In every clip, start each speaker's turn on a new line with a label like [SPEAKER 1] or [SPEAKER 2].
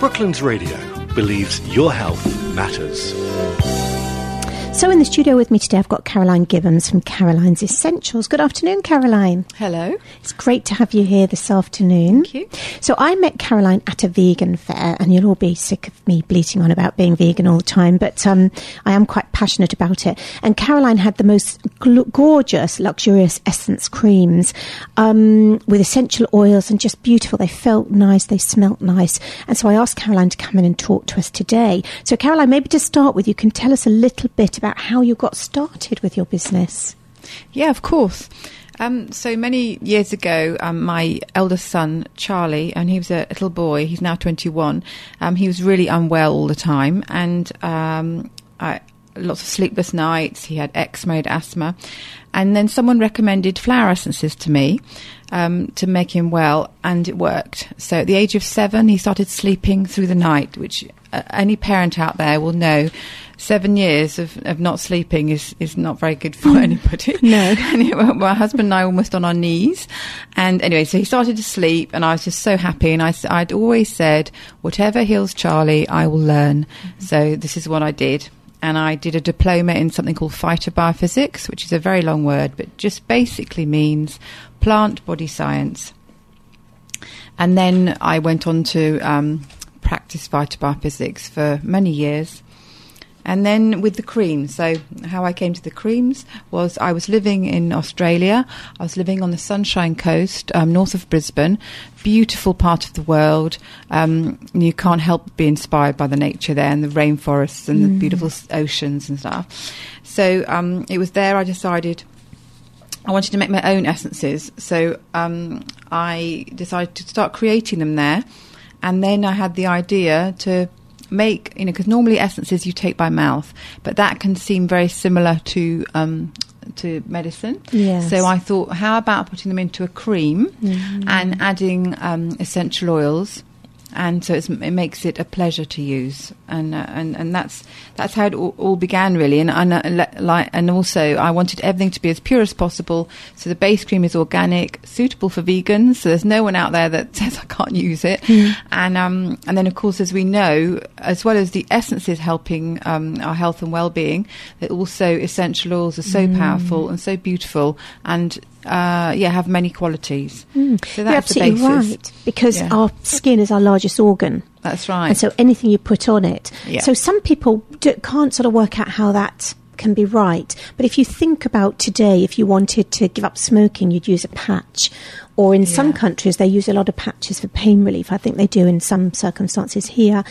[SPEAKER 1] Brooklands Radio believes your health matters.
[SPEAKER 2] So, in the studio with me today, I've got Caroline Gibbons from Caroline's Essences. Good afternoon, Caroline.
[SPEAKER 3] Hello.
[SPEAKER 2] It's great to have you here this afternoon.
[SPEAKER 3] Thank you.
[SPEAKER 2] So, I met Caroline at a vegan fair, and you'll all be sick of me bleating on about being vegan all the time, but um, I am quite passionate about it. And Caroline had the most gl- gorgeous, luxurious essence creams um, with essential oils and just beautiful. They felt nice, they smelt nice. And so, I asked Caroline to come in and talk to us today. So, Caroline, maybe to start with, you can tell us a little bit about how you got started with your business.
[SPEAKER 3] Yeah, of course. Um, so many years ago, um, my eldest son, Charlie, and he was a little boy, he's now 21, um, he was really unwell all the time and um, I, lots of sleepless nights. He had eczema, had asthma. And then someone recommended flower essences to me um, to make him well, and it worked. So at the age of seven, he started sleeping through the night, which uh, any parent out there will know seven years of, of not sleeping is, is not very good for anybody.
[SPEAKER 2] No.
[SPEAKER 3] It- my husband and I were almost on our knees. And anyway, so he started to sleep, and I was just so happy. And I'd always said, whatever heals Charlie, I will learn. So this is what I did. And I did a diploma in something called phytobiophysics, which is a very long word, but just basically means plant body science. And then I went on to um, practice phytobiophysics for many years. And then with the creams, so how I came to the creams was I was living in Australia. I was living on the Sunshine Coast, um, north of Brisbane, beautiful part of the world. Um, you can't help but be inspired by the nature there and the rainforests and the beautiful oceans and stuff. So um, it was there I decided I wanted to make my own essences, so um, I decided to start creating them there. And then I had the idea to make, you know, because normally essences you take by mouth, but that can seem very similar to um, to medicine.
[SPEAKER 2] Yes.
[SPEAKER 3] So I thought, how about putting them into a cream and adding um, essential oils. And so it's, it makes it a pleasure to use, and uh, and and that's that's how it all, all began really. And and, uh, like, and also I wanted everything to be as pure as possible. So the base cream is organic, suitable for vegans. So there's no one out there that says I can't use it. And um and then of course, as we know, as well as the essences helping um, our health and well-being, that also essential oils are so powerful and so beautiful, and uh, yeah, have many qualities. So
[SPEAKER 2] You're absolutely
[SPEAKER 3] basis.
[SPEAKER 2] right, because
[SPEAKER 3] Yeah.
[SPEAKER 2] our skin is our largest organ.
[SPEAKER 3] That's right.
[SPEAKER 2] And so anything you put on it.
[SPEAKER 3] Yeah.
[SPEAKER 2] So some people d- can't sort of work out how that can be right. But if you think about today, if you wanted to give up smoking, you'd use a patch. Or in some countries, they use a lot of patches for pain relief. I think they do in some circumstances here.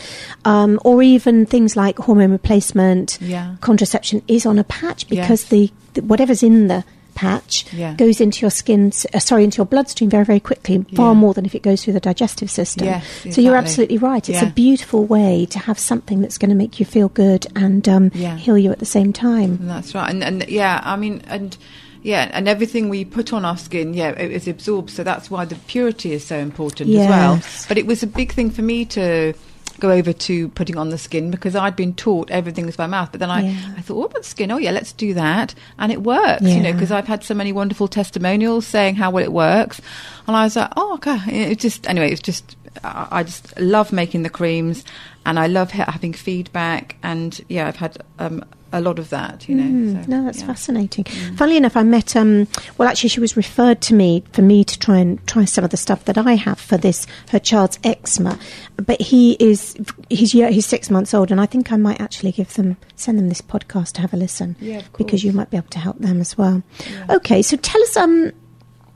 [SPEAKER 2] Um, or even things like hormone replacement,
[SPEAKER 3] Yeah.
[SPEAKER 2] contraception is on a patch because
[SPEAKER 3] Yes.
[SPEAKER 2] the, the whatever's in the patch
[SPEAKER 3] Yeah.
[SPEAKER 2] goes into your skin, uh, sorry, into your bloodstream very, very quickly, far
[SPEAKER 3] Yeah.
[SPEAKER 2] more than if it goes through the digestive system.
[SPEAKER 3] Yes,
[SPEAKER 2] So you're absolutely right. It's a beautiful way to have something that's going to make you feel good and um,
[SPEAKER 3] Yeah.
[SPEAKER 2] heal you at the same time.
[SPEAKER 3] That's right, and and yeah, I mean, and yeah, and everything we put on our skin, yeah, it is absorbed. So that's why the purity is so important as well. But it was a big thing for me to go over to putting on the skin because I'd been taught everything was by mouth. But then I,
[SPEAKER 2] Yeah.
[SPEAKER 3] I thought, what about skin? Oh yeah, let's do that, and it works. You know, because I've had so many wonderful testimonials saying how well it works, and I was like, oh, okay. It just anyway, it's just I just love making the creams, and I love having feedback, and yeah, I've had um, a lot of that. You know,
[SPEAKER 2] Mm,
[SPEAKER 3] so,
[SPEAKER 2] no, that's
[SPEAKER 3] yeah.
[SPEAKER 2] fascinating. Funnily enough, I met. Um, well, actually, she was referred to me for me to try and try some of the stuff that I have for this her child's eczema. But he is he's yeah, he's six months old, and I think I might actually give them send them this podcast to have a listen.
[SPEAKER 3] Yeah, of
[SPEAKER 2] because you might be able to help them as well. Okay, so tell us um.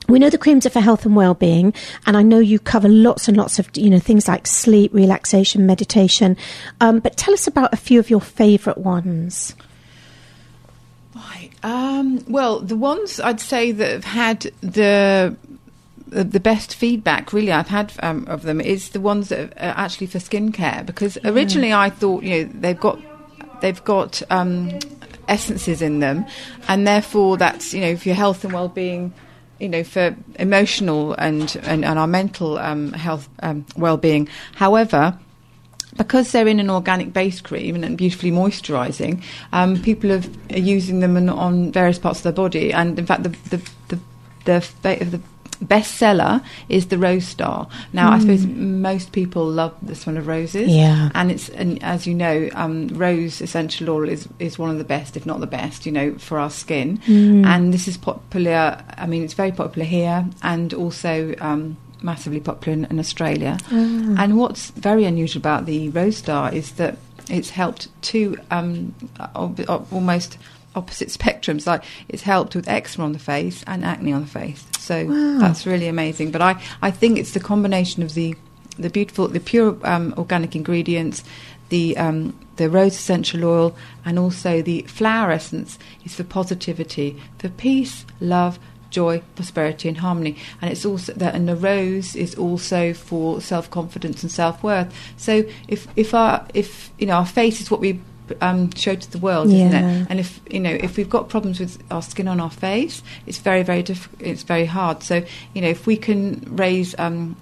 [SPEAKER 2] We know the creams are for health and well-being, and I know you cover lots and lots of you know things like sleep, relaxation, meditation. Um, but tell us about a few of your favourite ones.
[SPEAKER 3] Right. Um, well, the ones I'd say that have had the the best feedback really I've had um, of them is the ones that are actually for skincare because originally I thought you know they've got they've got um, essences in them and therefore that's you know for your health and well-being you know for emotional and and, and our mental um, health um, well-being however because they're in an organic base cream and, beautifully moisturising, um, people have, are using them on, various parts of their body. And in fact, the the the the, the bestseller is the Rose Star. Now, I suppose most people love the smell of roses.
[SPEAKER 2] Yeah.
[SPEAKER 3] And it's, and as you know, um, rose essential oil is, is one of the best, if not the best, you know, for our skin. And this is popular, I mean, it's very popular here and also um, massively popular in, in Australia. And what's very unusual about the Rose Star is that it's helped two um, ob- ob- almost opposite spectrums. Like it's helped with eczema on the face and acne on the face. So
[SPEAKER 2] Wow.
[SPEAKER 3] that's really amazing. But I, I think it's the combination of the the beautiful, the pure um, organic ingredients, the um, the rose essential oil, and also the flower essence is for positivity, for peace, love. Joy, prosperity, and harmony, and it's also that, and the rose is also for self confidence and self worth. So, if if our if you know our face is what we um, show to the world, isn't it? And if you know if we've got problems with our skin on our face, it's very very diff- it's very hard. So you know if we can raise um,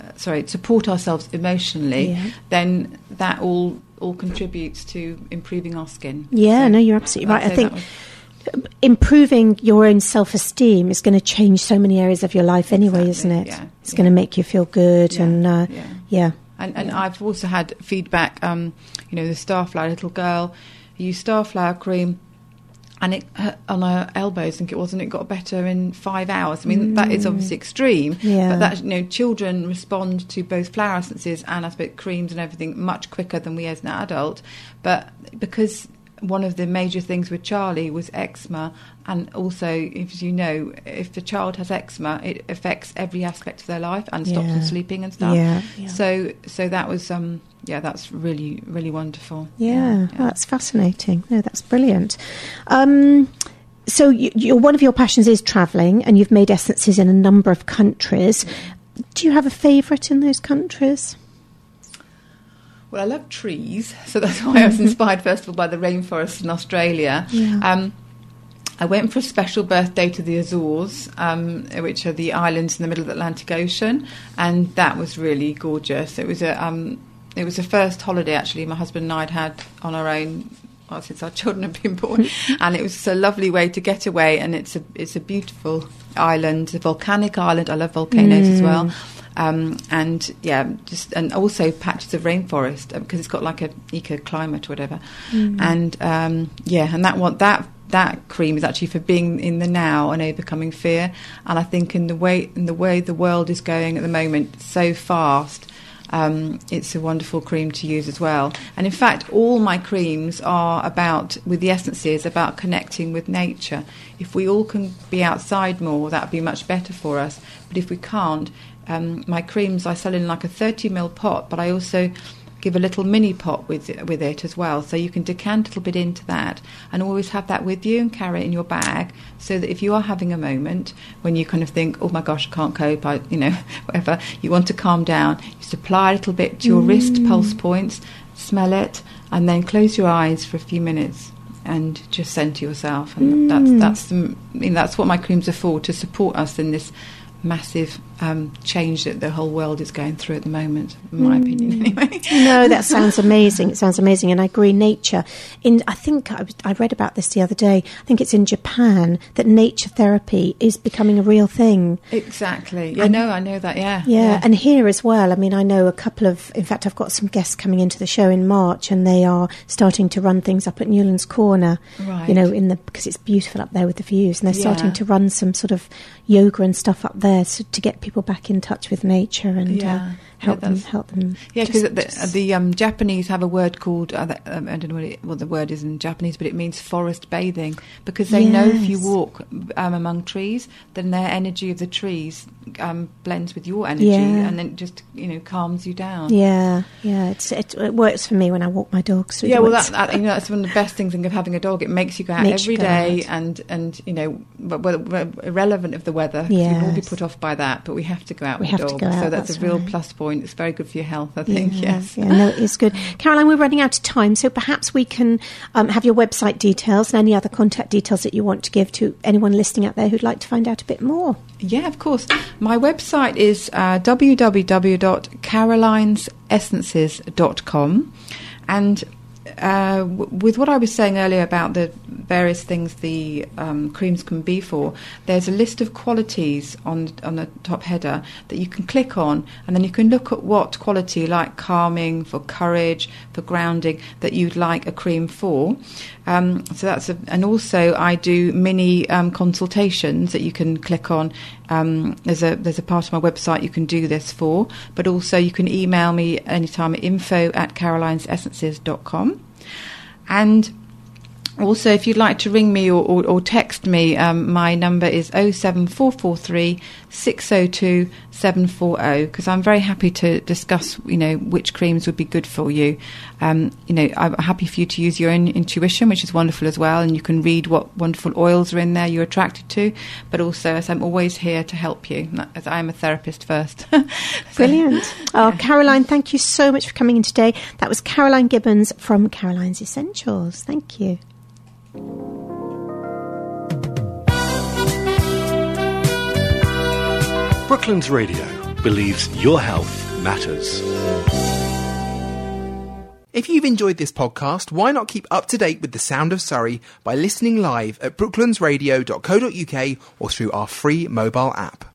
[SPEAKER 3] uh, sorry support ourselves emotionally,
[SPEAKER 2] Yeah.
[SPEAKER 3] then that all all contributes to improving our skin.
[SPEAKER 2] Yeah,
[SPEAKER 3] So
[SPEAKER 2] no, you're absolutely right. I think improving your own self esteem is going to change so many areas of your life anyway,
[SPEAKER 3] Exactly,
[SPEAKER 2] isn't it?
[SPEAKER 3] yeah,
[SPEAKER 2] it's
[SPEAKER 3] yeah.
[SPEAKER 2] going to make you feel good
[SPEAKER 3] Yeah,
[SPEAKER 2] and uh,
[SPEAKER 3] yeah.
[SPEAKER 2] Yeah.
[SPEAKER 3] And, and I've also had feedback, um, you know, the Starflower little girl used Starflower cream. And it on her elbows, I think it wasn't. It got better in five hours. I mean, that is obviously extreme,
[SPEAKER 2] Mm. Yeah.
[SPEAKER 3] but that you know, children respond to both flower essences and I suppose creams and everything much quicker than we as an adult. But because one of the major things with Charlie was eczema, and also, if you know, if the child has eczema, it affects every aspect of their life and stops
[SPEAKER 2] Yeah.
[SPEAKER 3] them sleeping and stuff.
[SPEAKER 2] Yeah, yeah.
[SPEAKER 3] So, so that was, um, yeah, that's really, really wonderful.
[SPEAKER 2] Yeah, that's fascinating. No, that's brilliant. Um, so, you, you, one of your passions is travelling, and you've made essences in a number of countries. Do you have a favourite in those countries?
[SPEAKER 3] Well, I love trees, so that's why I was inspired first of all by the rainforests in Australia.
[SPEAKER 2] Yeah.
[SPEAKER 3] Um, I went for a special birthday to the Azores, um, which are the islands in the middle of the Atlantic Ocean, and that was really gorgeous. It was a um, it was the first holiday actually my husband and I'd had on our own. Well, since our children have been born, and it was a lovely way to get away. And it's a it's a beautiful island, a volcanic island. I love volcanoes as well. Um, and yeah, just and also patches of rainforest because it's got like a eco climate or whatever. And um, yeah, and that one that that cream is actually for being in the now and overcoming fear. And I think in the way in the way the world is going at the moment so fast. Um, it's a wonderful cream to use as well. And in fact, all my creams are about, with the essences, about connecting with nature. If we all can be outside more, that would be much better for us. But if we can't, um, my creams I sell in like a 30 ml pot, but I also give a little mini pot with with it as well, so you can decant a little bit into that, and always have that with you and carry it in your bag, so that if you are having a moment when you kind of think, oh my gosh, I can't cope, I you know whatever, you want to calm down, you supply a little bit to your wrist mm. pulse points, smell it, and then close your eyes for a few minutes. And just center yourself, and mm. that's that's the, I mean, that's what my creams are for to support us in this massive um, change that the whole world is going through at the moment, in my opinion, anyway.
[SPEAKER 2] No, that sounds amazing. It sounds amazing, and I agree. Nature, in I think I, I read about this the other day. I think it's in Japan that nature therapy is becoming a real thing.
[SPEAKER 3] Exactly. Yeah, no, I know that. Yeah.
[SPEAKER 2] Yeah, and here as well. I mean, I know a couple of. In fact, I've got some guests coming into the show in March, and they are starting to run things up at Newlands Corner.
[SPEAKER 3] Right.
[SPEAKER 2] You know, in the because it's beautiful up there with the views, and they're starting to run some sort of yoga and stuff up there so, to get people back in touch with nature and
[SPEAKER 3] Yeah.
[SPEAKER 2] uh, help them help them.
[SPEAKER 3] Yeah, because the,
[SPEAKER 2] just-
[SPEAKER 3] the um, Japanese have a word called uh, that- um, I don't know what, it, what the word is in Japanese, but it means forest bathing because they know if you walk um, among trees, then their energy of the trees um, blends with your energy,
[SPEAKER 2] Yeah.
[SPEAKER 3] and then it just you know calms you down.
[SPEAKER 2] Yeah, yeah, it's, it, it works for me when I walk my dogs.
[SPEAKER 3] Yeah, well, that, that, you know, that's one of the best things of having a dog. It makes you go out
[SPEAKER 2] Makes you
[SPEAKER 3] every
[SPEAKER 2] go
[SPEAKER 3] day,
[SPEAKER 2] out.
[SPEAKER 3] and and you know, irrelevant of the weather, we'd all be put off by that. But we have to go out
[SPEAKER 2] We
[SPEAKER 3] with
[SPEAKER 2] have to
[SPEAKER 3] dog,
[SPEAKER 2] go out,
[SPEAKER 3] so that's,
[SPEAKER 2] that's
[SPEAKER 3] a real
[SPEAKER 2] right.
[SPEAKER 3] plus point. It's very good for your health, I think.
[SPEAKER 2] Yeah,
[SPEAKER 3] yes.
[SPEAKER 2] Yeah, no, it's good. Caroline, we're running out of time, so perhaps we can um, have your website details and any other contact details that you want to give to anyone listening out there who'd like to find out a bit more.
[SPEAKER 3] Yeah, of course. My website is uh, www.carolinesessences.com. And uh, with what I was saying earlier about the various things the um, creams can be for, there's a list of qualities on on the top header that you can click on, and then you can look at what quality, like calming, for courage, for grounding, that you'd like a cream for. Um, so that's a, and also I do mini um, consultations that you can click on. Um, there's a there's a part of my website you can do this for, but also you can email me anytime at info at carolinesessences.com. And also, if you'd like to ring me or, or, or text me, um, my number is 07443 602 740 because I'm very happy to discuss, you know, which creams would be good for you. Um, you know, I'm happy for you to use your own intuition, which is wonderful as well, and you can read what wonderful oils are in there you're attracted to. But also, as I'm always here to help you, as I am a therapist first.
[SPEAKER 2] Brilliant. Oh, Caroline, thank you so much for coming in today. That was Caroline Gibbons from Caroline's Essences. Thank you.
[SPEAKER 1] Brooklands Radio believes your health matters.
[SPEAKER 4] If you've enjoyed this podcast, why not keep up to date with the sound of Surrey by listening live at brooklandsradio.co.uk or through our free mobile app?